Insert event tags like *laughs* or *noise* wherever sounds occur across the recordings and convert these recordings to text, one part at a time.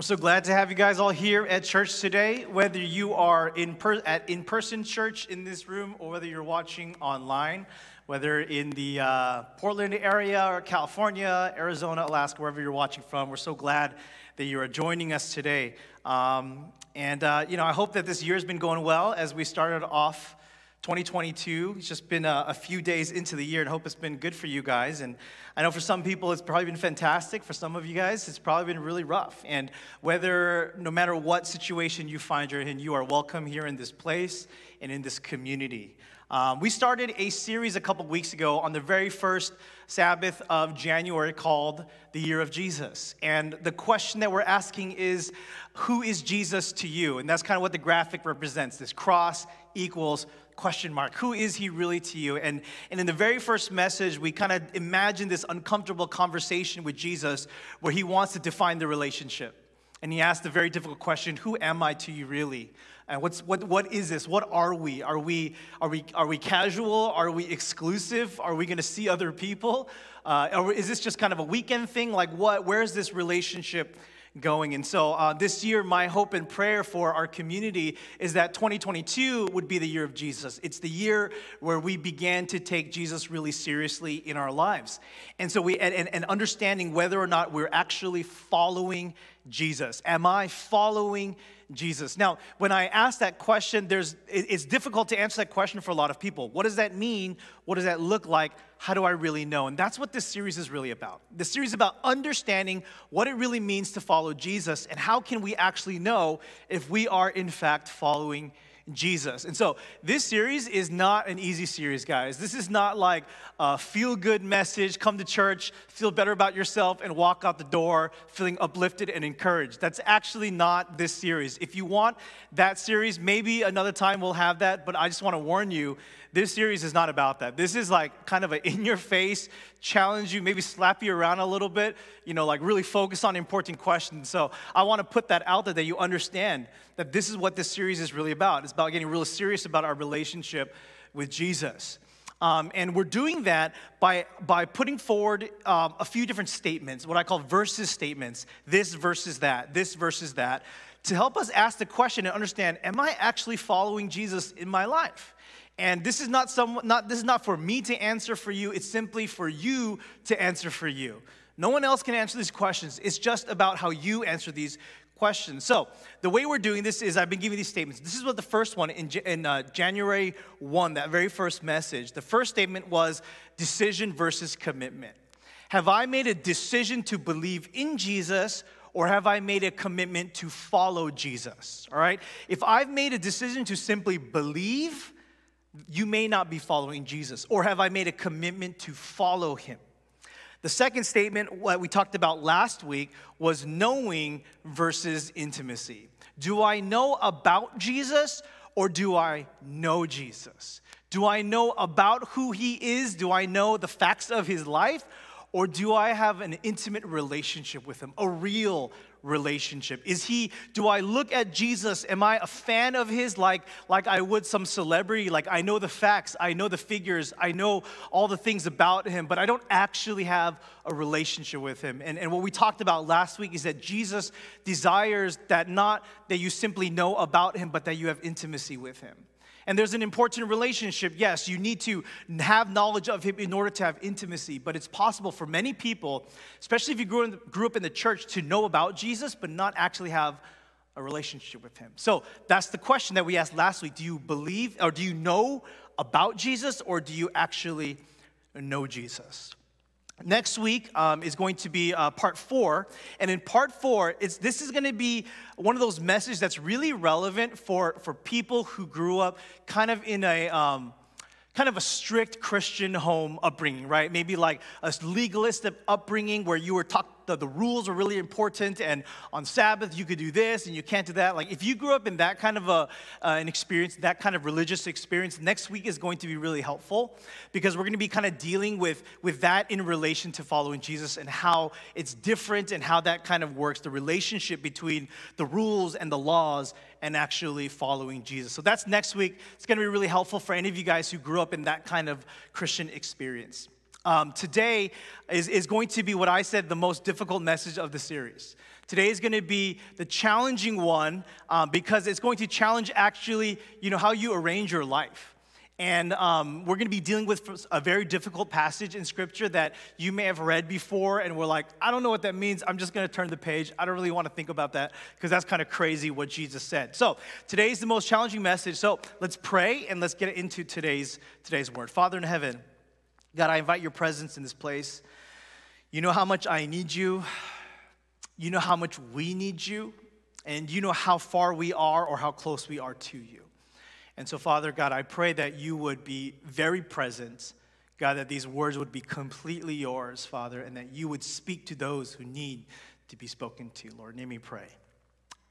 We're so glad to have you guys all here at church today, whether you are in per- at in-person church in this room or whether you're watching online, whether in the uh, Portland area or California, Arizona, Alaska, wherever you're watching from. We're so glad that you are joining us today. Um, and uh, you know, I hope that this year has been going well as we started off 2022. It's just been a, a, few days into the year, and hope it's been good for you guys. And I know for some people it's probably been fantastic. For some of you guys, it's probably been really rough. And whether, no matter what situation you find you're in, you are welcome here in this place and in this community. Um, we started a series a couple weeks ago on the very first Sabbath of January called the Year of Jesus. And the question that we're asking is, who is Jesus to you? And that's kind of what the graphic represents this cross equals question mark. Who is he really to you? And, and in the very first message, we kind of imagine this uncomfortable conversation with Jesus where he wants to define the relationship. And he asked the very difficult question Who am I to you really? And what's, what, what is this? What are we? Are we, are we, are we casual? Are we exclusive? Are we going to see other people? Uh, or is this just kind of a weekend thing? Like, what? Where is this relationship going. And so uh, this year, my hope and prayer for our community is that 2022 would be the year of Jesus. It's the year where we began to take Jesus really seriously in our lives. And so we, and, and understanding whether or not we're actually following Jesus. Am I following Jesus? Now, when I ask that question, there's, it's difficult to answer that question for a lot of people. What does that mean? What does that look like? How do I really know? And that's what this series is really about. The series about understanding what it really means to follow Jesus and how can we actually know if we are in fact following Jesus. And so this series is not an easy series, guys. This is not like a feel good message, come to church, feel better about yourself, and walk out the door feeling uplifted and encouraged. That's actually not this series. If you want that series, maybe another time we'll have that, but I just want to warn you this series is not about that. This is like kind of an in your face, challenge you, maybe slap you around a little bit, you know, like really focus on important questions. So I want to put that out there that you understand that this is what this series is really about. It's about getting really serious about our relationship with Jesus. Um, and we're doing that by, by putting forward um, a few different statements, what I call versus statements this versus that, this versus that, to help us ask the question and understand Am I actually following Jesus in my life? And this is not some not this is not for me to answer for you, it's simply for you to answer for you. No one else can answer these questions. It's just about how you answer these questions. So, the way we're doing this is I've been giving these statements. This is what the first one in, in uh, January 1, that very first message. The first statement was decision versus commitment. Have I made a decision to believe in Jesus or have I made a commitment to follow Jesus? All right? If I've made a decision to simply believe, you may not be following Jesus. Or have I made a commitment to follow him? The second statement, what we talked about last week, was knowing versus intimacy. Do I know about Jesus or do I know Jesus? Do I know about who he is? Do I know the facts of his life? Or do I have an intimate relationship with him, a real relationship? Is he, do I look at Jesus? Am I a fan of his like, like I would some celebrity? Like I know the facts, I know the figures, I know all the things about him, but I don't actually have a relationship with him. And, and what we talked about last week is that Jesus desires that not that you simply know about him, but that you have intimacy with him. And there's an important relationship. Yes, you need to have knowledge of Him in order to have intimacy, but it's possible for many people, especially if you grew, in, grew up in the church, to know about Jesus, but not actually have a relationship with Him. So that's the question that we asked last week. Do you believe or do you know about Jesus, or do you actually know Jesus? Next week um, is going to be uh, part four. And in part four, it's, this is going to be one of those messages that's really relevant for, for people who grew up kind of in a, um, kind of a strict Christian home upbringing, right? Maybe like a legalistic upbringing where you were taught the, the rules are really important, and on Sabbath you could do this and you can't do that. Like if you grew up in that kind of a, uh, an experience, that kind of religious experience, next week is going to be really helpful because we're going to be kind of dealing with, with that in relation to following Jesus and how it's different and how that kind of works, the relationship between the rules and the laws and actually following Jesus. So that's next week. It's going to be really helpful for any of you guys who grew up in that kind of Christian experience. Um, today is, is going to be what I said the most difficult message of the series. Today is going to be the challenging one um, because it's going to challenge actually, you know, how you arrange your life. And um, we're going to be dealing with a very difficult passage in Scripture that you may have read before, and we're like, I don't know what that means. I'm just going to turn the page. I don't really want to think about that because that's kind of crazy what Jesus said. So today's the most challenging message. So let's pray and let's get into today's today's word. Father in heaven, God, I invite your presence in this place. You know how much I need you. You know how much we need you, and you know how far we are or how close we are to you. And so, Father God, I pray that you would be very present, God, that these words would be completely yours, Father, and that you would speak to those who need to be spoken to. Lord, name me pray.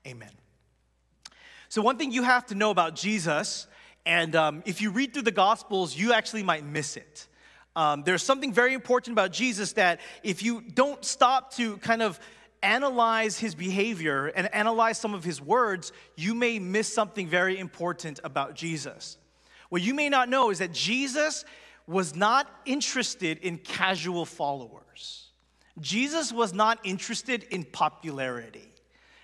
Amen. So, one thing you have to know about Jesus, and um, if you read through the Gospels, you actually might miss it. Um, there's something very important about Jesus that if you don't stop to kind of analyze his behavior and analyze some of his words, you may miss something very important about Jesus. What you may not know is that Jesus was not interested in casual followers. Jesus was not interested in popularity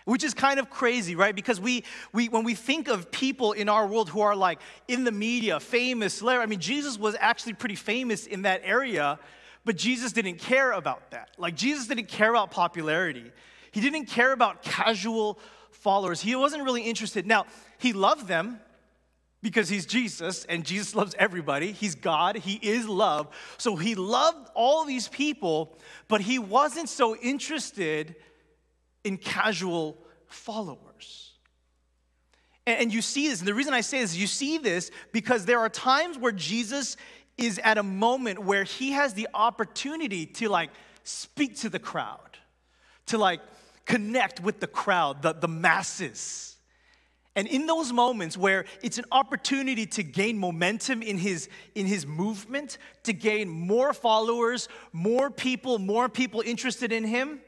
which is kind of crazy right because we, we when we think of people in our world who are like in the media famous i mean jesus was actually pretty famous in that area but Jesus didn't care about that. Like, Jesus didn't care about popularity, he didn't care about casual followers. He wasn't really interested. Now, he loved them because he's Jesus and Jesus loves everybody. He's God, he is love. So he loved all these people, but he wasn't so interested in casual followers. And, you see this, and the reason I say this, you see this because there are times where Jesus is at a moment where he has the opportunity to like speak to the crowd, to like connect with the crowd, the, the masses. And in those moments where it's an opportunity to gain momentum in his, in his movement, to gain more followers, more people, more people interested in him,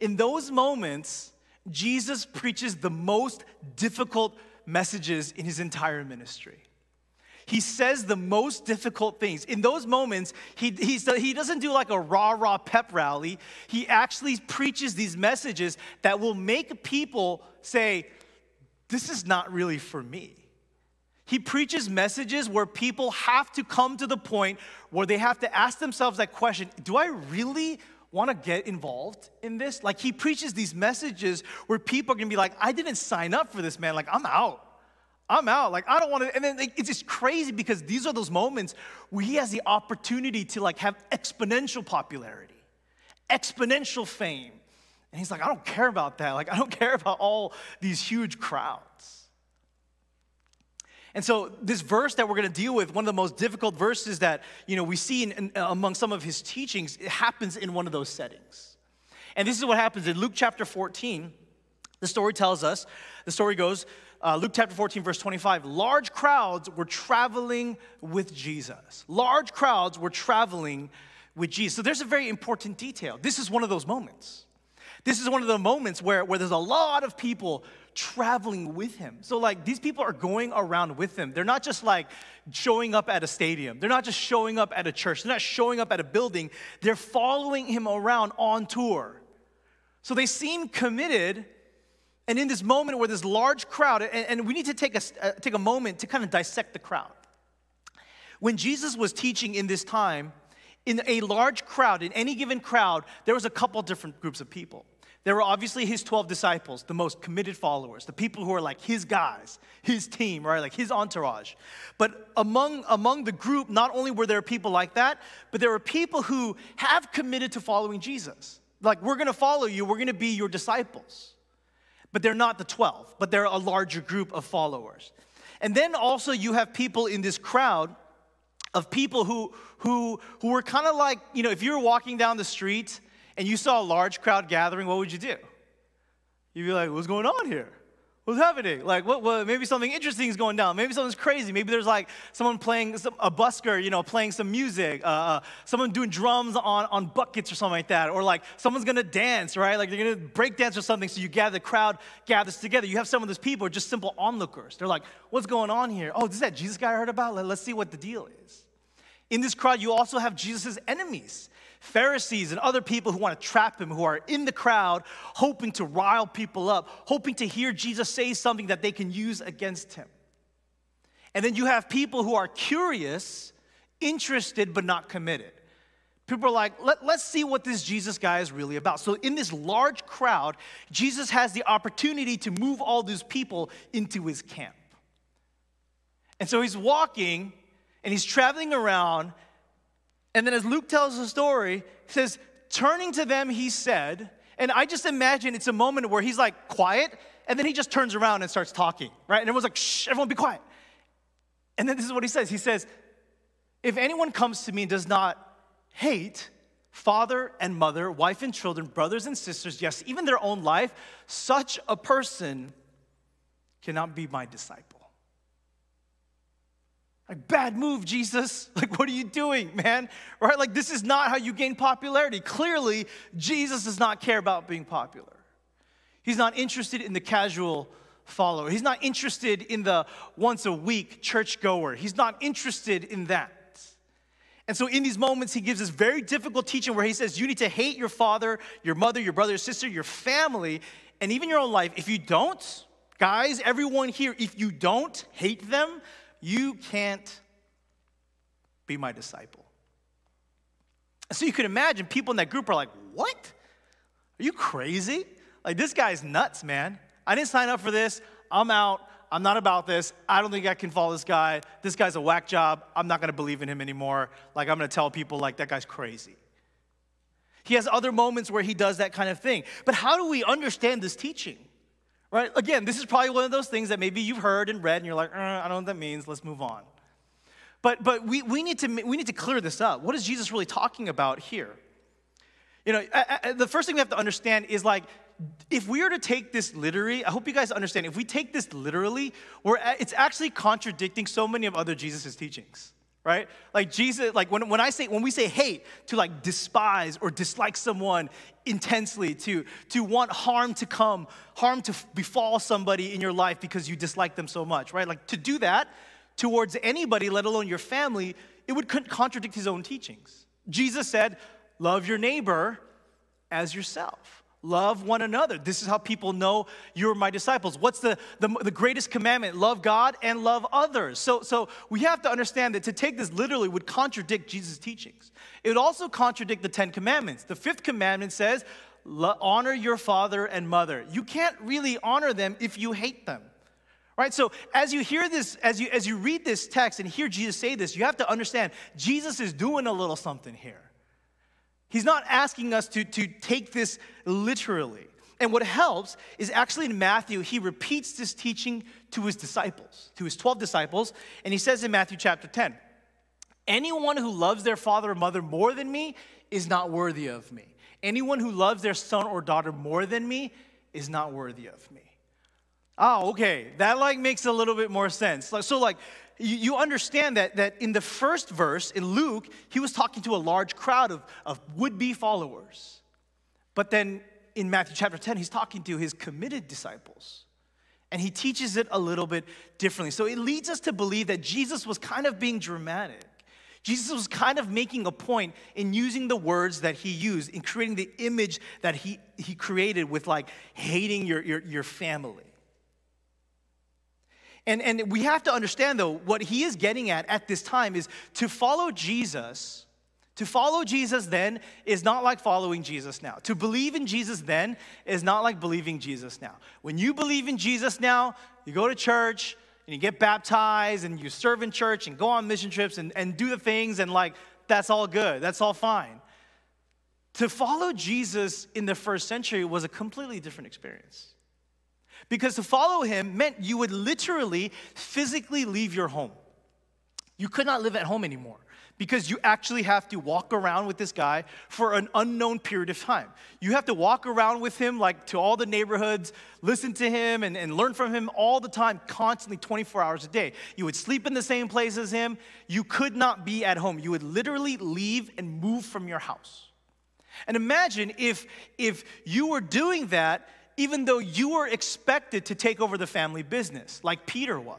in those moments, Jesus preaches the most difficult messages in his entire ministry. He says the most difficult things. In those moments, he, he doesn't do like a rah rah pep rally. He actually preaches these messages that will make people say, This is not really for me. He preaches messages where people have to come to the point where they have to ask themselves that question Do I really want to get involved in this? Like, he preaches these messages where people are going to be like, I didn't sign up for this, man. Like, I'm out. I'm out. Like, I don't want to. And then it's just crazy because these are those moments where he has the opportunity to like have exponential popularity, exponential fame. And he's like, I don't care about that. Like, I don't *laughs* care about all these huge crowds. And so, this verse that we're going to deal with, one of the most difficult verses that you know we see in, in, among some of his teachings, it happens in one of those settings. And this is what happens in Luke chapter 14. The story tells us, the story goes, uh, Luke chapter 14, verse 25, large crowds were traveling with Jesus. Large crowds were traveling with Jesus. So there's a very important detail. This is one of those moments. This is one of the moments where, where there's a lot of people traveling with him. So, like, these people are going around with him. They're not just like showing up at a stadium, they're not just showing up at a church, they're not showing up at a building. They're following him around on tour. So, they seem committed and in this moment where this large crowd, and, and we need to take a, uh, take a moment to kind of dissect the crowd. When Jesus was teaching in this time, in a large crowd, in any given crowd, there was a couple different groups of people. There were obviously his 12 disciples, the most committed followers, the people who are like his guys, his team, right? Like his entourage. But among, among the group, not only were there people like that, but there were people who have committed to following Jesus. Like, we're gonna follow you, we're gonna be your disciples but they're not the 12, but they're a larger group of followers. And then also you have people in this crowd of people who who who were kind of like, you know, if you were walking down the street and you saw a large crowd gathering, what would you do? You'd be like, what's going on here? What's happening? Like, what, what, maybe something interesting is going down. Maybe something's crazy. Maybe there's like someone playing, some, a busker, you know, playing some music. Uh, uh, someone doing drums on, on buckets or something like that. Or like someone's gonna dance, right? Like they're gonna break dance or something. So you gather, the crowd gathers together. You have some of those people are just simple onlookers. They're like, what's going on here? Oh, this is that Jesus guy I heard about? Let, let's see what the deal is. In this crowd, you also have Jesus' enemies Pharisees and other people who want to trap him, who are in the crowd, hoping to rile people up, hoping to hear Jesus say something that they can use against him. And then you have people who are curious, interested, but not committed. People are like, Let, us see what this Jesus guy is really about. So, in this large crowd, Jesus has the opportunity to move all these people into his camp. And so he's walking and he's traveling around. And then, as Luke tells the story, he says, Turning to them, he said, and I just imagine it's a moment where he's like quiet, and then he just turns around and starts talking, right? And everyone's like, Shh, everyone be quiet. And then this is what he says He says, If anyone comes to me and does not hate father and mother, wife and children, brothers and sisters, yes, even their own life, such a person cannot be my disciple. Like, bad move, Jesus. *laughs* Like, what are you doing, man? Right? Like, this is not how you gain popularity. Clearly, Jesus does not care about being popular. He's not interested in the casual follower. He's not interested in the once a week church goer. He's not interested in that. And so, in these moments, he gives this very difficult teaching where he says, You need to hate your father, your mother, your brother, your sister, your family, and even your own life. If you don't, guys, everyone here, if you don't hate them, you can't be my disciple. So, you can imagine people in that group are like, What? Are you crazy? Like, this guy's nuts, man. I didn't sign up for this. I'm out. I'm not about this. I don't think I can follow this guy. This guy's a whack job. I'm not going to believe in him anymore. Like, I'm going to tell people, like, that guy's crazy. He has other moments where he does that kind of thing. But how do we understand this teaching? Right? Again, this is probably one of those things that maybe you've heard and read and you're like, uh, I don't know what that means. Let's move on. But, but we, we, need to, we need to clear this up. What is Jesus really talking about here? You know, I, I, the first thing we have to understand is like, if we are to take this literally, I hope you guys understand, if we take this literally, we're, it's actually contradicting so many of other Jesus' teachings, right? Like Jesus, like when, when I say, when we say hate, to like despise or dislike someone intensely, to, to want harm to come, harm to befall somebody in your life because you dislike them so much, right? Like to do that towards anybody, let alone your family, it would contradict his own teachings. Jesus said, love your neighbor as yourself. Love one another. This is how people know you're my disciples. What's the, the, the, greatest commandment? Love God and love others. So, so we have to understand that to take this literally would contradict Jesus' teachings. It would also contradict the Ten Commandments. The fifth commandment says, honor your father and mother. You can't really honor them if you hate them. Right? So as you hear this, as you as you read this text and hear Jesus say this, you have to understand Jesus is doing a little something here. He's not asking us to, to take this literally. And what helps is actually in Matthew, he repeats this teaching to his disciples, to his 12 disciples. And he says in Matthew chapter 10 Anyone who loves their father or mother more than me is not worthy of me. Anyone who loves their son or daughter more than me is not worthy of me. Oh, okay. That like makes a little bit more sense. So, like, you, understand that, that in the first verse in Luke, he was talking to a large crowd of, of would be followers. But then in Matthew chapter 10, he's talking to his committed disciples. And he teaches it a little bit differently. So it leads us to believe that Jesus was kind of being dramatic. Jesus was kind of making a point in using the words that he used, in creating the image that he, he created with like hating your, your, your family. And, and we have to understand, though, what he is getting at at this time is to follow Jesus. To follow Jesus then is not like following Jesus now. To believe in Jesus then is not like believing Jesus now. When you believe in Jesus now, you go to church and you get baptized and you serve in church and go on mission trips and, and do the things, and like, that's all good, that's all fine. To follow Jesus in the first century was a completely different experience. Because to follow him meant you would literally physically leave your home. You could not live at home anymore because you actually have to walk around with this guy for an unknown period of time. You have to walk around with him, like to all the neighborhoods, listen to him, and, and learn from him all the time, constantly 24 hours a day. You would sleep in the same place as him. You could not be at home. You would literally leave and move from your house. And imagine if, if you were doing that even though you were expected to take over the family business, like Peter was.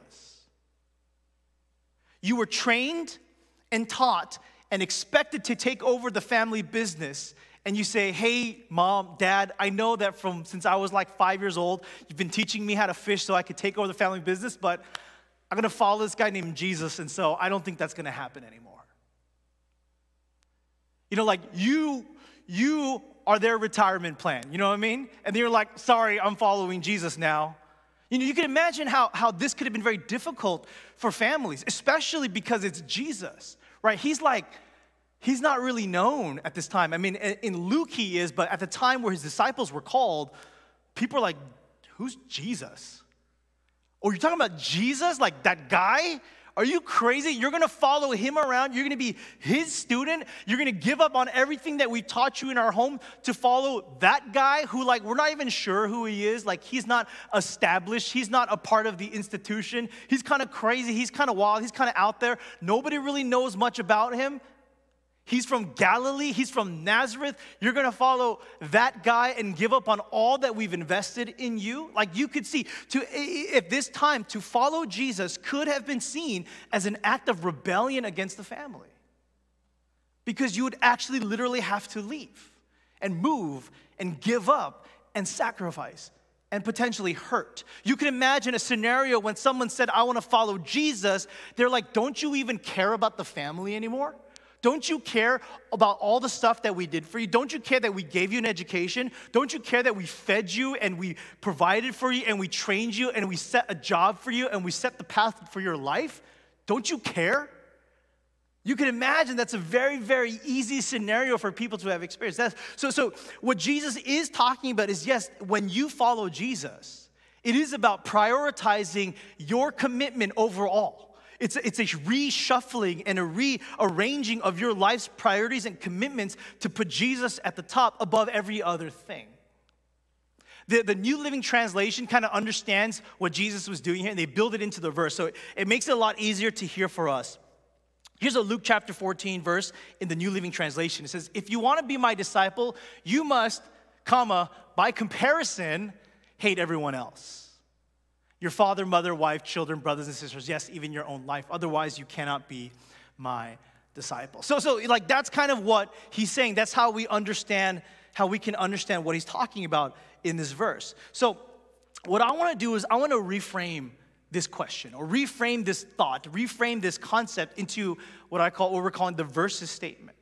You were trained and taught and expected to take over the family business and you say, Hey, mom, dad, I know that from since I was like five years old, you've been teaching me how to fish so I could take over the family business, but I'm gonna follow this guy named Jesus, and so I don't think that's gonna happen anymore. You know, like you, you are their retirement plan, you know what I mean? And you're like, sorry, I'm following Jesus now. You know, you can imagine how, how this could have been very difficult for families, especially because it's Jesus, right? He's like, he's not really known at this time. I mean, in Luke he is, but at the time where his disciples were called, people are like, who's Jesus? Or you're talking about Jesus, like that guy? Are you crazy? You're gonna follow him around. You're gonna be his student. You're gonna give up on everything that we taught you in our home to follow that guy who, like, we're not even sure who he is. Like, he's not established. He's not a part of the institution. He's kind of crazy. He's kind of wild. He's kind of out there. Nobody really knows much about him. He's from Galilee. He's from Nazareth. You're going to follow that guy and give up on all that we've invested in you? Like you could see, to, if this time to follow Jesus could have been seen as an act of rebellion against the family. Because you would actually literally have to leave and move and give up and sacrifice and potentially hurt. You can imagine a scenario when someone said, I want to follow Jesus. They're like, Don't you even care about the family anymore? Don't you care about all the stuff that we did for you? Don't you care that we gave you an education? Don't you care that we fed you and we provided for you and we trained you and we set a job for you and we set the path for your life? Don't you care? You can imagine that's a very, very easy scenario for people to have experienced. That's, so, so, what Jesus is talking about is yes, when you follow Jesus, it is about prioritizing your commitment overall. It's a, it's a reshuffling and a rearranging of your life's priorities and commitments to put Jesus at the top above every other thing. The, the New Living Translation kind of understands what Jesus was doing here and they build it into the verse. So it, it makes it a lot easier to hear for us. Here's a Luke chapter 14 verse in the New Living Translation. It says, If you want to be my disciple, you must, comma, by comparison, hate everyone else your father, mother, wife, children, brothers and sisters, yes, even your own life. Otherwise, you cannot be my disciple. So, so like that's kind of what he's saying. That's how we understand, how we can understand what he's talking about in this verse. So, what I want to do is I want to reframe this question or reframe this thought, reframe this concept into what I call what we're calling the versus statement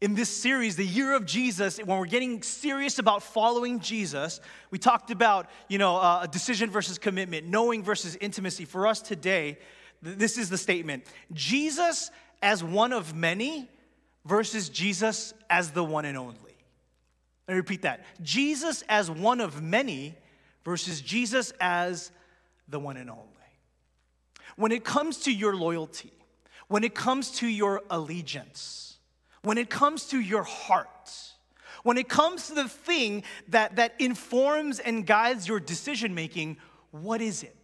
in this series, the year of Jesus, when we're getting serious about following Jesus, we talked about, you know, uh, decision versus commitment, knowing versus intimacy. For us today, th- this is the statement Jesus as one of many versus Jesus as the one and only. Let me repeat that Jesus as one of many versus Jesus as the one and only. When it comes to your loyalty, when it comes to your allegiance, when it comes to your heart, when it comes to the thing that, that informs and guides your decision making, what is it?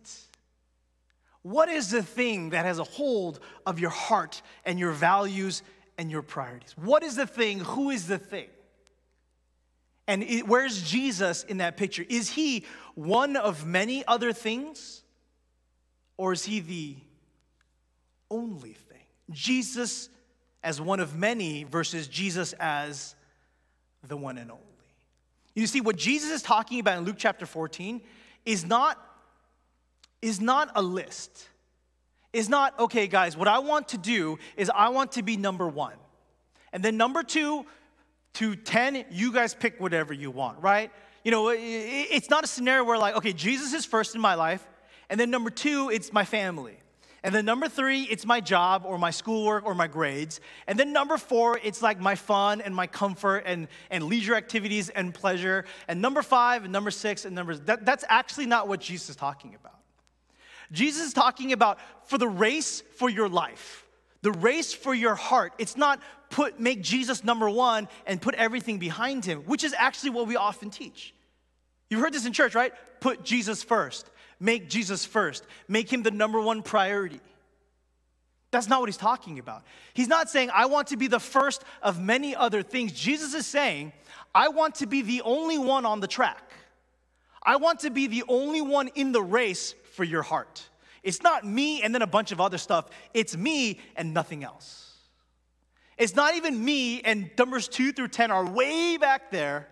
What is the thing that has a hold of your heart and your values and your priorities? What is the thing? Who is the thing? And it, where's Jesus in that picture? Is he one of many other things? Or is he the only thing? Jesus as one of many versus Jesus as the one and only. You see, what Jesus is talking about in Luke chapter 14 is not, is not a list. Is not, okay, guys, what I want to do is I want to be number one. And then number two to 10, you guys pick whatever you want, right? You know, it's not a scenario where, like, okay, Jesus is first in my life, and then number two, it's my family. And then number three, it's my job or my schoolwork or my grades. And then number four, it's like my fun and my comfort and, and leisure activities and pleasure. And number five and number six and number, that, that's actually not what Jesus is talking about. Jesus is talking about for the race for your life, the race for your heart. It's not put, make Jesus number one and put everything behind him, which is actually what we often teach. You've heard this in church, right? Put Jesus first. Make Jesus first, make him the number one priority. That's not what he's talking about. He's not saying, I want to be the first of many other things. Jesus is saying, I want to be the only one on the track. I want to be the only one in the race for your heart. It's not me and then a bunch of other stuff, it's me and nothing else. It's not even me, and numbers two through 10 are way back there.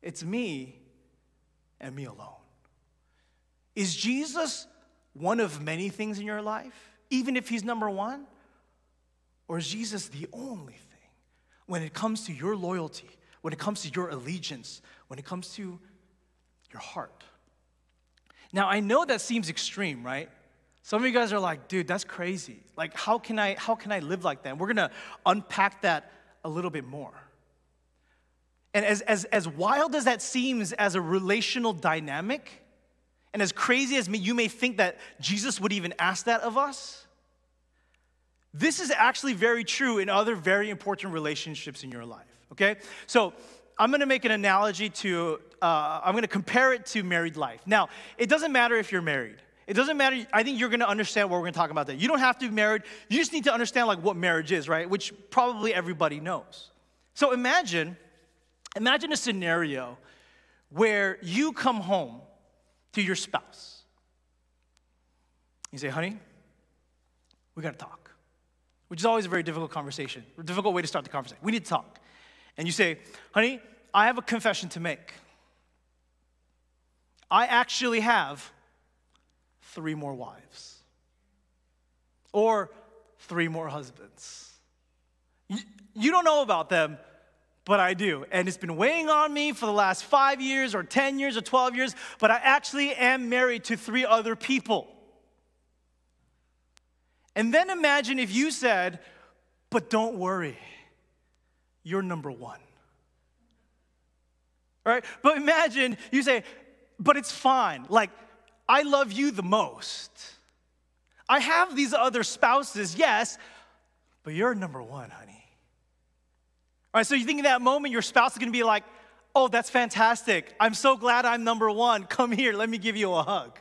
It's me and me alone. Is Jesus one of many things in your life, even if he's number one? Or is Jesus the only thing when it comes to your loyalty, when it comes to your allegiance, when it comes to your heart? Now, I know that seems extreme, right? Some of you guys are like, dude, that's crazy. Like, how can I, how can I live like that? And we're gonna unpack that a little bit more. And as, as, as wild as that seems as a relational dynamic, and as crazy as you may think that Jesus would even ask that of us, this is actually very true in other very important relationships in your life, okay? So I'm gonna make an analogy to, uh, I'm gonna compare it to married life. Now, it doesn't matter if you're married. It doesn't matter. I think you're going to understand what we're going to talk about that. You don't have to be married. You just need to understand like what marriage is, right? Which probably everybody knows. So imagine, imagine a scenario where you come home to your spouse. You say, honey, we got to talk, which is always a very difficult conversation, a difficult way to start the conversation. We need to talk. And you say, honey, I have a confession to make. I actually have three more wives or three more husbands. You, you don't know about them, but I do. And it's been weighing on me for the last five years or 10 years or 12 years, but I actually am married to three other people. And then imagine if you said, but don't worry, you're number one. Right? But imagine you say, but it's fine. Like, I love you the most. I have these other spouses, yes, but you're number one, honey. So you think in that moment your spouse is gonna be like, oh, that's fantastic. I'm so glad I'm number one. Come here, let me give you a hug.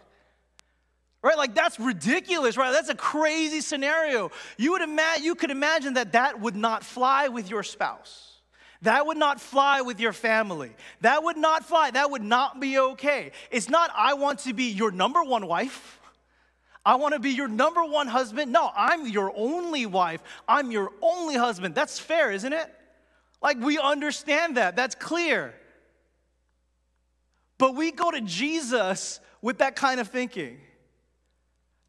Right? Like that's ridiculous, right? That's a crazy scenario. You would imagine you could imagine that that would not fly with your spouse. That would not fly with your family. That would not fly. That would not be okay. It's not, I want to be your number one wife. I want to be your number one husband. No, I'm your only wife. I'm your only husband. That's fair, isn't it? Like we understand that. That's clear. But we go to Jesus with that kind of thinking.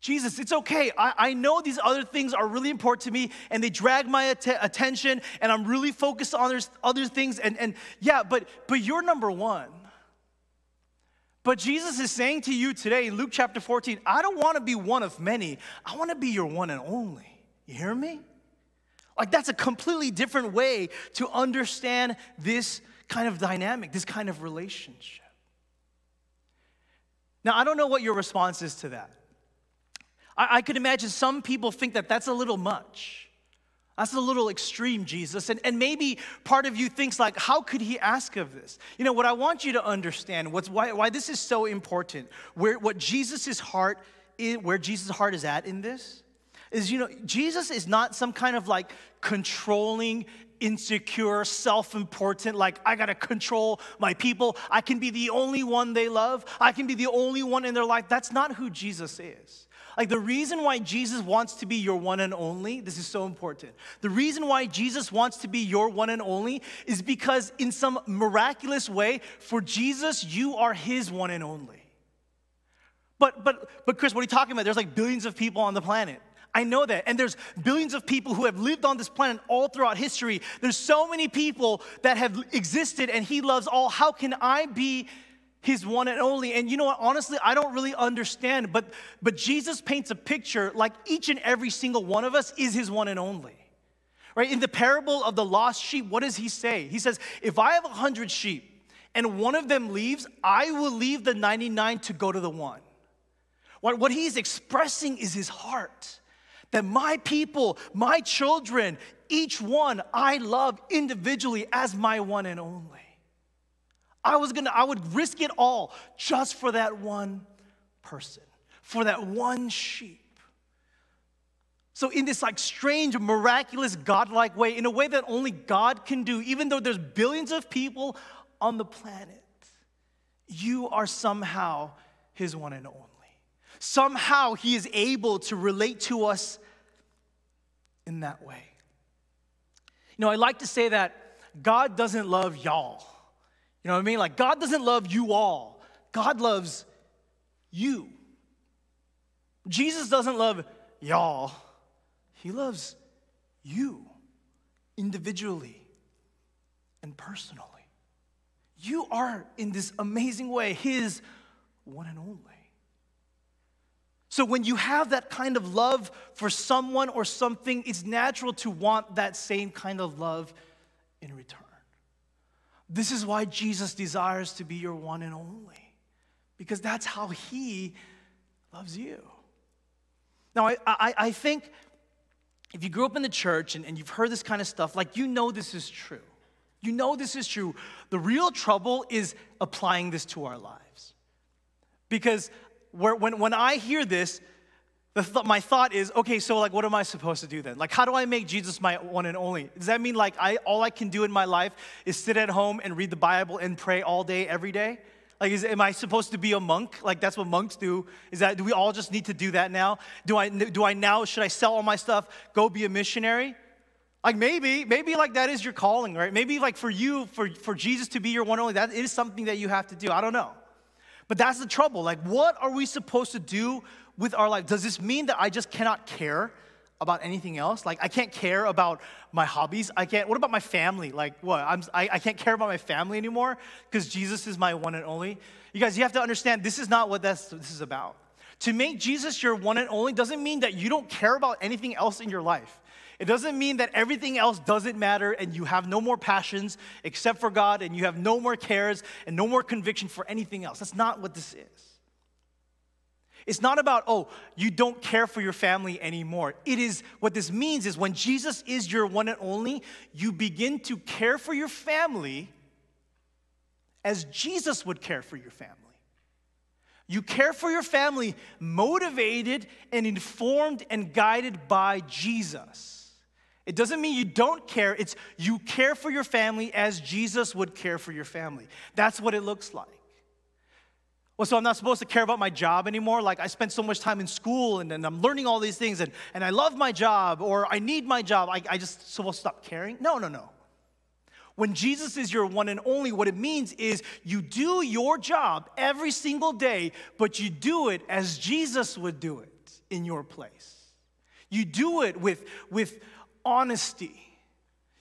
Jesus, it's okay. I, I know these other things are really important to me and they drag my att- attention and I'm really focused on other, other things. And, and yeah, but, but you're number one. But Jesus is saying to you today Luke chapter 14, I don't want to be one of many. I want to be your one and only. You hear me? Like, that's a completely different way to understand this kind of dynamic, this kind of relationship. Now, I don't know what your response is to that. I, I could imagine some people think that that's a little much. That's a little extreme, Jesus. And, and maybe part of you thinks like, how could he ask of this? You know, what I want you to understand, what's why, why this is so important, where what Jesus' heart is, where Jesus' heart is at in this, is you know, Jesus is not some kind of like controlling, insecure, self-important, like I gotta control my people. I can be the only one they love. I can be the only one in their life. That's not who Jesus is. Like the reason why Jesus wants to be your one and only, this is so important. The reason why Jesus wants to be your one and only is because in some miraculous way, for Jesus, you are his one and only. But but but Chris, what are you talking about? There's like billions of people on the planet. I know that. And there's billions of people who have lived on this planet all throughout history. There's so many people that have existed and he loves all. How can I be his one and only. And you know what? Honestly, I don't really understand, but, but Jesus paints a picture like each and every single one of us is his one and only. Right? In the parable of the lost sheep, what does he say? He says, If I have a hundred sheep and one of them leaves, I will leave the 99 to go to the one. What, what he's expressing is his heart that my people, my children, each one I love individually as my one and only. I was gonna, I would risk it all just for that one person, for that one sheep. So, in this like strange, miraculous, godlike way, in a way that only God can do, even though there's billions of people on the planet, you are somehow His one and only. Somehow He is able to relate to us in that way. You know, I like to say that God doesn't love y'all. You know what I mean? Like, God doesn't love you all, God loves you. Jesus doesn't love y'all, He loves you individually and personally. You are, in this amazing way, His one and only. So, when you have that kind of love for someone or something, it's natural to want that same kind of love in return. This is why Jesus desires to be your one and only, because that's how he loves you. Now, I, I, I think if you grew up in the church and, and you've heard this kind of stuff, like you know this is true. You know this is true. The real trouble is applying this to our lives. Because when, when I hear this, th- my thought is, okay, so like, what am I supposed to do then? Like, how do I make Jesus my one and only? Does that mean like I all I can do in my life is sit at home and read the Bible and pray all day, every day? Like, is, am I supposed to be a monk? Like, that's what monks do. Is that, do we all just need to do that now? Do I, do I now, should I sell all my stuff, go be a missionary? Like, maybe, maybe like that is your calling, right? Maybe like for you, for, for Jesus to be your one only, that is something that you have to do. I don't know. But that's the trouble. Like, what are we supposed to do with our life? Does this mean that I just cannot care about anything else? Like, I can't care about my hobbies. I can't, what about my family? Like, what? I'm, I, I can't care about my family anymore because Jesus is my one and only. You guys, you have to understand this is not what that's, this is about. To make Jesus your one and only doesn't mean that you don't care about anything else in your life. It doesn't mean that everything else doesn't matter and you have no more passions except for God and you have no more cares and no more conviction for anything else. That's not what this is. It's not about, oh, you don't care for your family anymore. It is what this means is when Jesus is your one and only, you begin to care for your family as Jesus would care for your family. You care for your family motivated and informed and guided by Jesus. It doesn't mean you don't care, it's you care for your family as Jesus would care for your family. That's what it looks like. Well, so I'm not supposed to care about my job anymore. Like, I spent so much time in school and, and I'm learning all these things and, and I love my job or I need my job. I, I just supposed to stop caring? No, no, no. When Jesus is your one and only, what it means is you do your job every single day, but you do it as Jesus would do it in your place. You do it with, with honesty.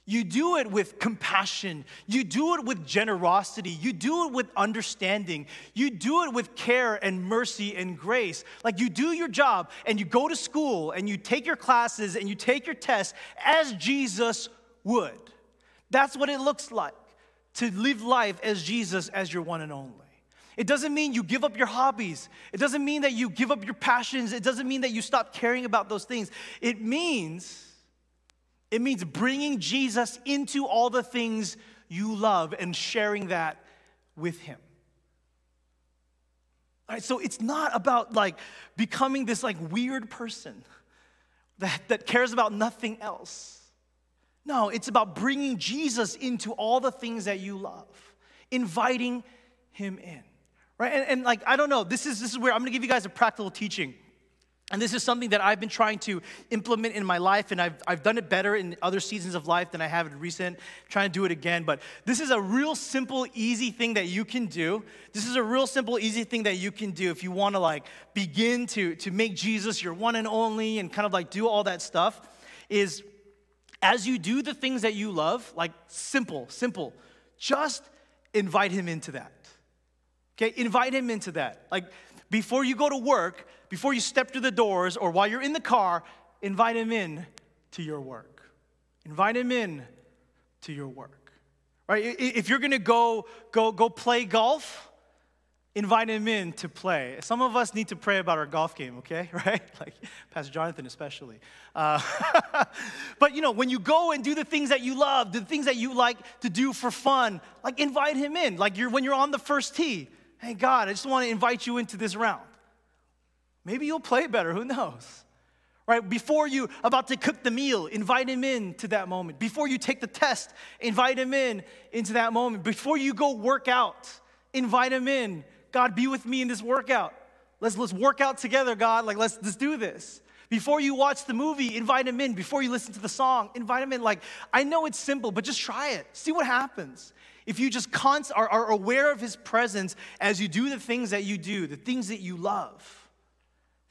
You do it with compassion. You do it with generosity. You do it with understanding. You do it with care and mercy and grace. Like you do your job and you go to school and you take your classes and you take your tests as Jesus would. That's what it looks like to live life as Jesus as your one and only. It doesn't mean you give up your hobbies. It doesn't mean that you give up your passions. It doesn't mean that you stop caring about those things. It means it means bringing Jesus into all the things you love and sharing that with Him. All right, so it's not about like becoming this like weird person that, that cares about nothing else. No, it's about bringing Jesus into all the things that you love, inviting Him in. Right? And, and like, I don't know, this is, this is where I'm gonna give you guys a practical teaching. And this is something that I've been trying to implement in my life, and I've, I've done it better in other seasons of life than I have in recent. I'm trying to do it again, but this is a real simple, easy thing that you can do. This is a real simple, easy thing that you can do if you want to like begin to, to make Jesus your one and only and kind of like do all that stuff. Is as you do the things that you love, like simple, simple, just invite him into that. Okay, invite him into that. Like before you go to work, before you step through the doors or while you're in the car, invite him in to your work. Invite him in to your work. Right? If you're gonna go, go, go play golf, invite him in to play. Some of us need to pray about our golf game, okay? *laughs* Right? Like Pastor Jonathan, especially. Uh, *laughs* but you know, when you go and do the things that you love, the things that you like to do for fun, like invite him in. Like you're when you're on the first tee, hey God, I just want to invite you into this round. Maybe you'll play better, who knows? Right? Before you about to cook the meal, invite him in to that moment. Before you take the test, invite him in into that moment. Before you go work out, invite him in. God, be with me in this workout. Let's, let's work out together, God. Like, let's, let's do this. Before you watch the movie, invite him in. Before you listen to the song, invite him in. Like, I know it's simple, but just try it. See what happens. If you just const- are, are aware of his presence as you do the things that you do, the things that you love.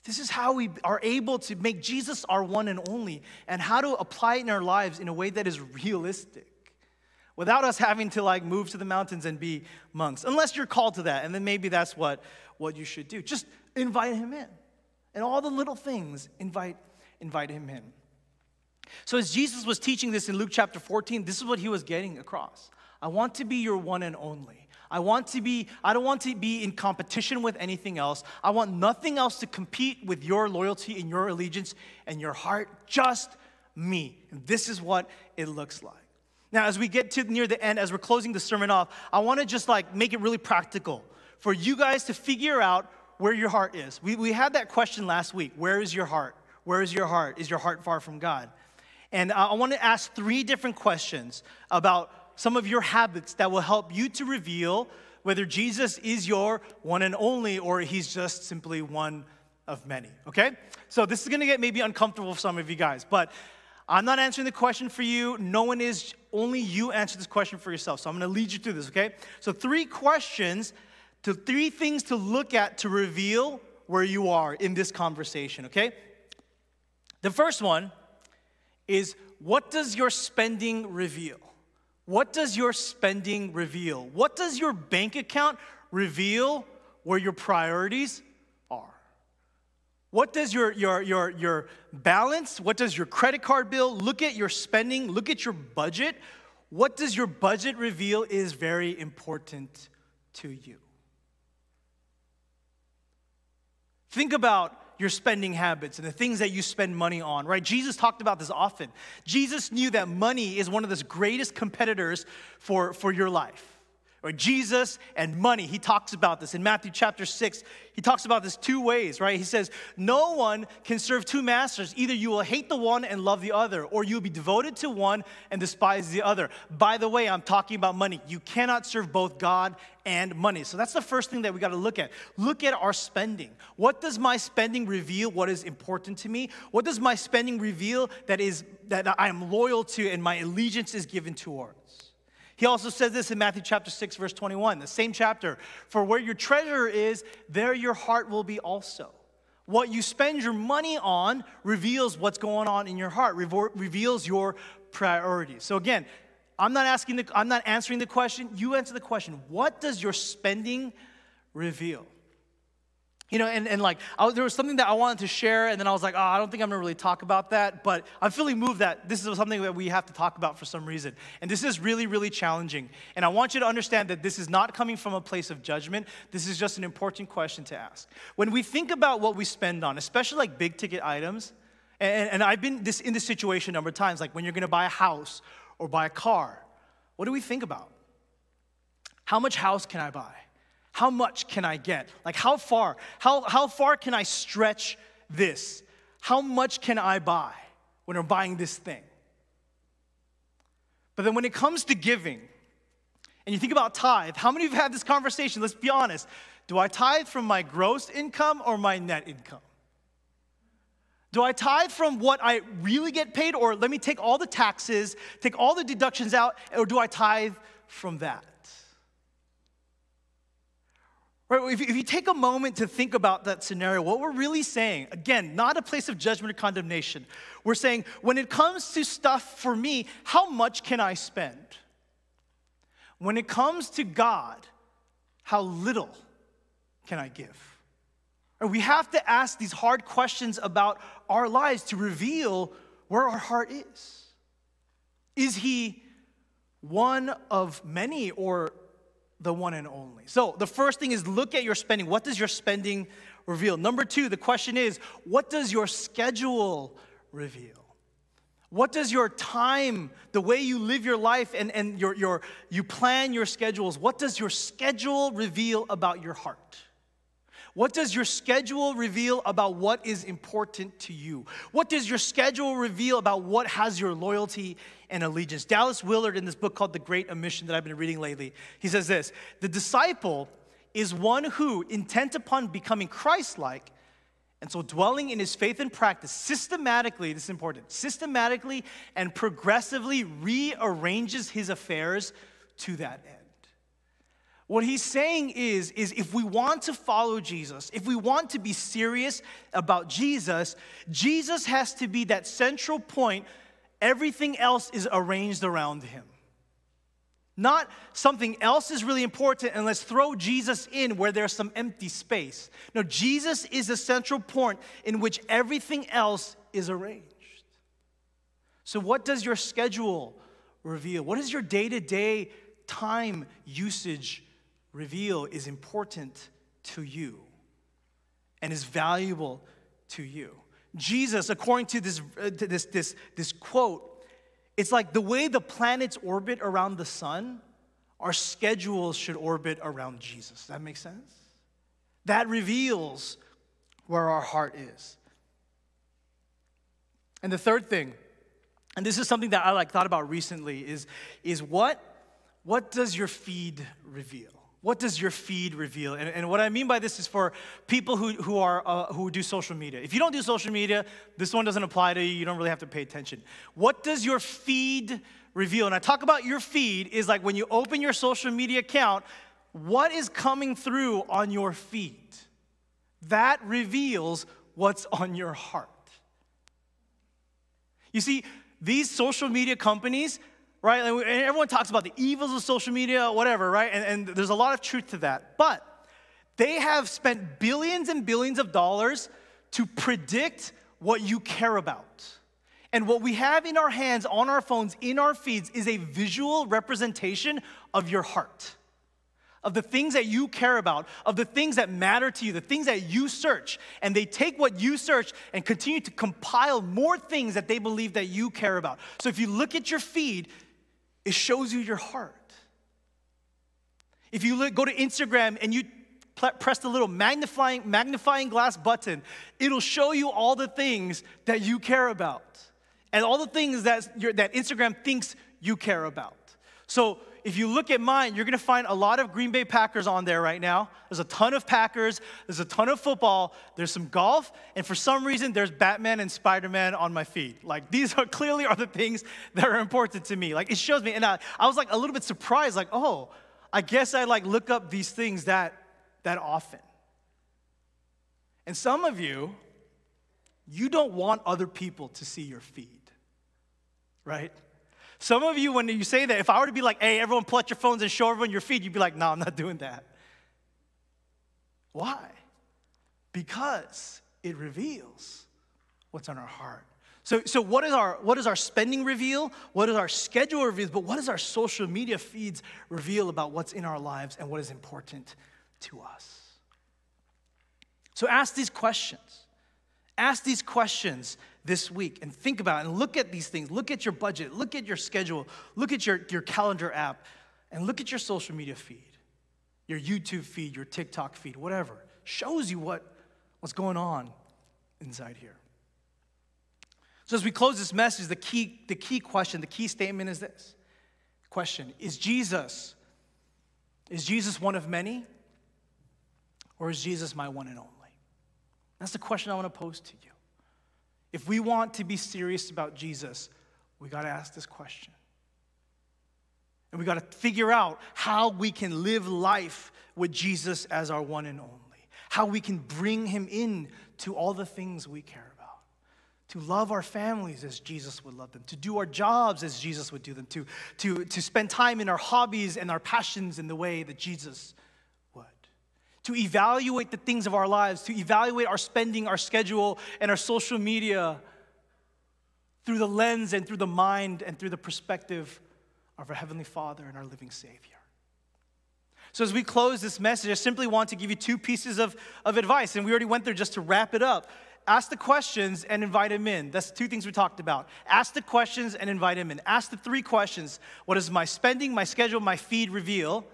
This is how we are able to make Jesus our one and only and how to apply it in our lives in a way that is realistic without us having to like move to the mountains and be monks, unless you're called to that. And then maybe that's what, what you should do. Just invite him in. And all the little things, invite, invite him in. So as Jesus was teaching this in Luke chapter 14, this is what he was getting across. I want to be your one and only. I want to be, I don't want to be in competition with anything else. I want nothing else to compete with your loyalty and your allegiance and your heart, just me. And this is what it looks like. Now, as we get to near the end, as we're closing the sermon off, I want to just like make it really practical for you guys to figure out where your heart is. We, we had that question last week Where is your heart? Where is your heart? Is your heart far from God? And uh, I want to ask three different questions about some of your habits that will help you to reveal whether Jesus is your one and only or he's just simply one of many. Okay? So this is to get maybe uncomfortable for some of you guys, but I'm not answering the question for you. No one is, only you answer this question for yourself. So I'm gonna lead you through this, okay? So, three questions, to three things to look at to reveal where you are in this conversation, okay? The first one is what does your spending reveal? What does your spending reveal? What does your bank account reveal where your priorities are? what does your, your, your, your balance, what does your credit card bill, look at your spending, look at your budget. What does your budget reveal is very important to you. Think about your spending habits and the things that you spend money on, right? Jesus talked about this often. Jesus knew that money is one of the greatest competitors for, for your life or Jesus and money. He talks about this in Matthew chapter 6. He talks about this two ways, right? He says, No one can serve two masters. Either you will hate the one and love the other, or you will be devoted to one and despise the other. By the way, I'm talking about money. You cannot serve both God and money. So that's the first thing that we got to look at. Look at our spending. What does my spending reveal what is important to me? What does my spending reveal that is that I am loyal to and my allegiance is given towards? He also says this in Matthew chapter 6, verse 21, the same chapter. For where your treasure is, there your heart will be also. What you spend your money on reveals what's going on in your heart, reveals your priorities. So again, I'm not asking the, I'm not answering the question. You answer the question. What does your spending reveal? You know, and, and like, I, there was something that I wanted to share, and then I was like, oh, I don't think I'm gonna really talk about that, but I'm feeling moved that this is something that we have to talk about for some reason. And this is really, really challenging. And I want you to understand that this is not coming from a place of judgment. This is just an important question to ask. When we think about what we spend on, especially like big ticket items, and, and I've been this, in this situation a number of times, like when you're gonna buy a house or buy a car, what do we think about? How much house can I buy? How much can I get? Like, how far? How, how far can I stretch this? How much can I buy when I'm buying this thing? But then when it comes to giving, and you think about tithe, how many of you have had this conversation? Let's be honest. Do I tithe from my gross income or my net income? Do I tithe from what I really get paid, or let me take all the taxes, take all the deductions out, or do I tithe from that? Right, if, if you take a moment to think about that scenario, what we're really saying, again, not a place of judgment or condemnation, we're saying, when it comes to stuff for me, how much can I spend? When it comes to God, how little can I give? And we have to ask these hard questions about our lives to reveal where our heart is. Is He one of many or the one and only. So the first thing is look at your spending. What does your spending reveal? Number two, the question is, what does your schedule reveal? What does your time, the way you live your life and, and your, your, you plan your schedules, what does your schedule reveal about your heart? What does your schedule reveal about what is important to you? What does your schedule reveal about what has your loyalty and allegiance? Dallas Willard, in this book called The Great Omission that I've been reading lately, he says this The disciple is one who, intent upon becoming Christ like, And so, dwelling in his faith and practice systematically, this is important, systematically and progressively rearranges his affairs to that end. What he's saying is, is if we want to follow Jesus, if we want to be serious about Jesus, Jesus has to be that central point. Everything else is arranged around him. Not something else is really important and let's throw Jesus in where there's some empty space. No, Jesus is the central point in which everything else is arranged. So, what does your schedule reveal? What does your day to day time usage reveal is important to you and is valuable to you. Jesus, according to this, uh, to this, this, this quote, it's like the way the planets orbit around the sun, our schedules should orbit around Jesus. That make sense? That reveals where our heart is. And the third thing, and this is something that I like thought about recently, is, is what, what does your feed reveal? What does your feed reveal? And, and what I mean by this is for people who, who, are, uh, who do social media. If you don't do social media, this one doesn't apply to you. You don't really have to pay attention. What does your feed reveal? And I talk about your feed is like when you open your social media account, what is coming through on your feed? That reveals what's on your heart. You see, these social media companies, right? And everyone talks about the evils of social media, whatever, right? And, and there's a lot of truth to that. But they have spent billions and billions of dollars to predict what you care about. And what we have in our hands, on our phones, in our feeds, is a visual representation of your heart, of the things that you care about, of the things that matter to you, the things that you search. And they take what you search and continue to compile more things that they believe that you care about. So if you look at your feed, it shows you your heart. If you look, go to Instagram and you press the little magnifying, magnifying glass button, it'll show you all the things that you care about and all the things that, that Instagram thinks you care about. So if you look at mine, you're gonna find a lot of Green Bay Packers on there right now. There's a ton of Packers, there's a ton of football, there's some golf, and for some reason, there's Batman and Spider Man on my feed. Like, these are *laughs* clearly are the things that are important to me. Like, it shows me, and I, I was like a little bit surprised, like, oh, I guess I like look up these things that, that often. And some of you, you don't want other people to see your feed, right? Some of you, when you say that, if I were to be like, hey, everyone out your phones and show everyone your feed, you'd be like, no, I'm not doing that. Why? Because it reveals what's on our heart. So, so what, is our, what does our spending reveal? What does our schedule reveal? But what does our social media feeds reveal about what's in our lives and what is important to us? So ask these questions. Ask these questions this week and think about it and look at these things. Look at your budget, look at your schedule, look at your, your calendar app, and look at your social media feed, your YouTube feed, your TikTok feed, whatever. Shows you what, what's going on inside here. So as we close this message, the key, the key question, the key statement is this. Question is Jesus, is Jesus one of many? Or is Jesus my one and only? That's the question I want to pose to you. If we want to be serious about Jesus, we got to ask this question. And we got to figure out how we can live life with Jesus as our one and only. How we can bring him in to all the things we care about. To love our families as Jesus would love them. To do our jobs as Jesus would do them. To, to, to spend time in our hobbies and our passions in the way that Jesus to evaluate the things of our lives, to evaluate our spending, our schedule, and our social media through the lens and through the mind and through the perspective of our Heavenly Father and our living Savior. So, as we close this message, I simply want to give you two pieces of, of advice, and we already went there just to wrap it up. Ask the questions and invite him in. That's two things we talked about. Ask the questions and invite him in. Ask the three questions What does my spending, my schedule, my feed reveal?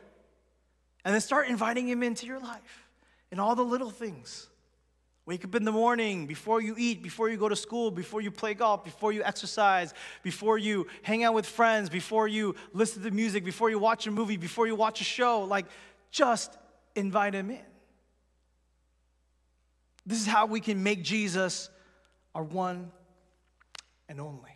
And then start inviting Him into your life in all the little things. Wake up in the morning, before you eat, before you go to school, before you play golf, before you exercise, before you hang out with friends, before you listen to music, before you watch a movie, before you watch a show. Like, just invite Him in. This is how we can make Jesus our one and only.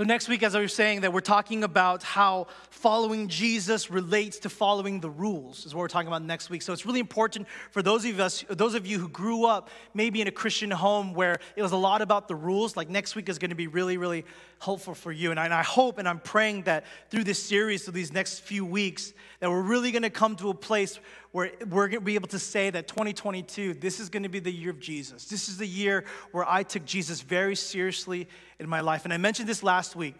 So, next week, as I was saying, that we're talking about how following Jesus relates to following the rules, is what we're talking about next week. So, it's really important for those of us, those of you who grew up maybe in a Christian home where it was a lot about the rules, like next week is going to be really, really helpful for you. And I, and I hope and I'm praying that through this series, through these next few weeks, that we're really going to come to a place where we're going to be able to say that 2022, this is going to be the year of Jesus. This is the year where I took Jesus very seriously in my life. And I mentioned this last week.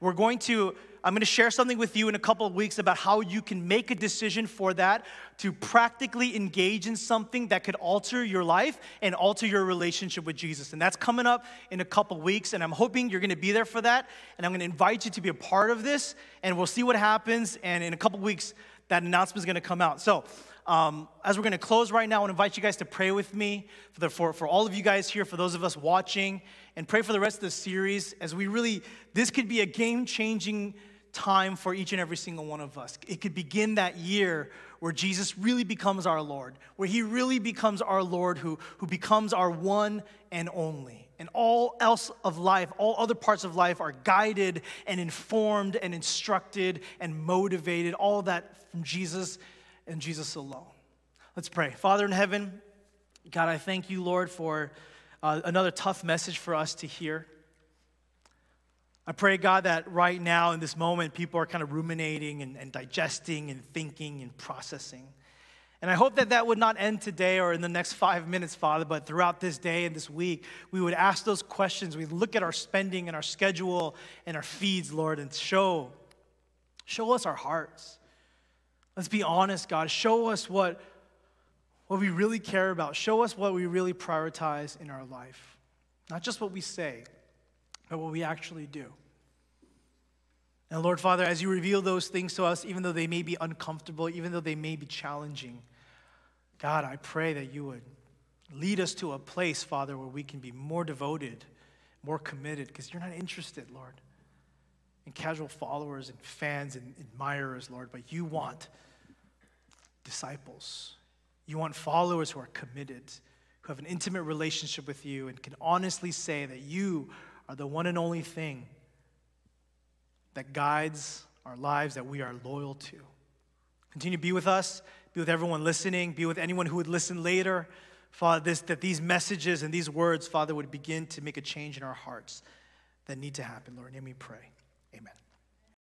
We're going to, I'm going to share something with you in a couple of weeks about how you can make a decision for that to practically engage in something that could alter your life and alter your relationship with Jesus. And that's coming up in a couple of weeks. And I'm hoping you're going to be there for that. And I'm going to invite you to be a part of this. And we'll see what happens. And in a couple of weeks, that announcement is going to come out. So, um, as we're going to close right now, I want to invite you guys to pray with me for, the, for, for all of you guys here, for those of us watching, and pray for the rest of the series as we really, this could be a game changing time for each and every single one of us. It could begin that year where Jesus really becomes our Lord, where he really becomes our Lord who, who becomes our one and only. And all else of life, all other parts of life are guided and informed and instructed and motivated, all that from Jesus and Jesus alone. Let's pray. Father in heaven, God, I thank you, Lord, for uh, another tough message for us to hear. I pray, God, that right now in this moment, people are kind of ruminating and, and digesting and thinking and processing. And I hope that that would not end today or in the next five minutes, Father, but throughout this day and this week, we would ask those questions. We'd look at our spending and our schedule and our feeds, Lord, and show, show us our hearts. Let's be honest, God. Show us what, what we really care about. Show us what we really prioritize in our life. Not just what we say, but what we actually do. And Lord Father, as you reveal those things to us, even though they may be uncomfortable, even though they may be challenging, God, I pray that you would lead us to a place, Father, where we can be more devoted, more committed, because you're not interested, Lord, in casual followers and fans and admirers, Lord, but you want disciples. You want followers who are committed, who have an intimate relationship with you, and can honestly say that you are the one and only thing that guides our lives that we are loyal to. Continue to be with us, be with everyone listening, be with anyone who would listen later. Father, this, that these messages and these words, Father, would begin to make a change in our hearts that need to happen, Lord. Let me pray. Amen.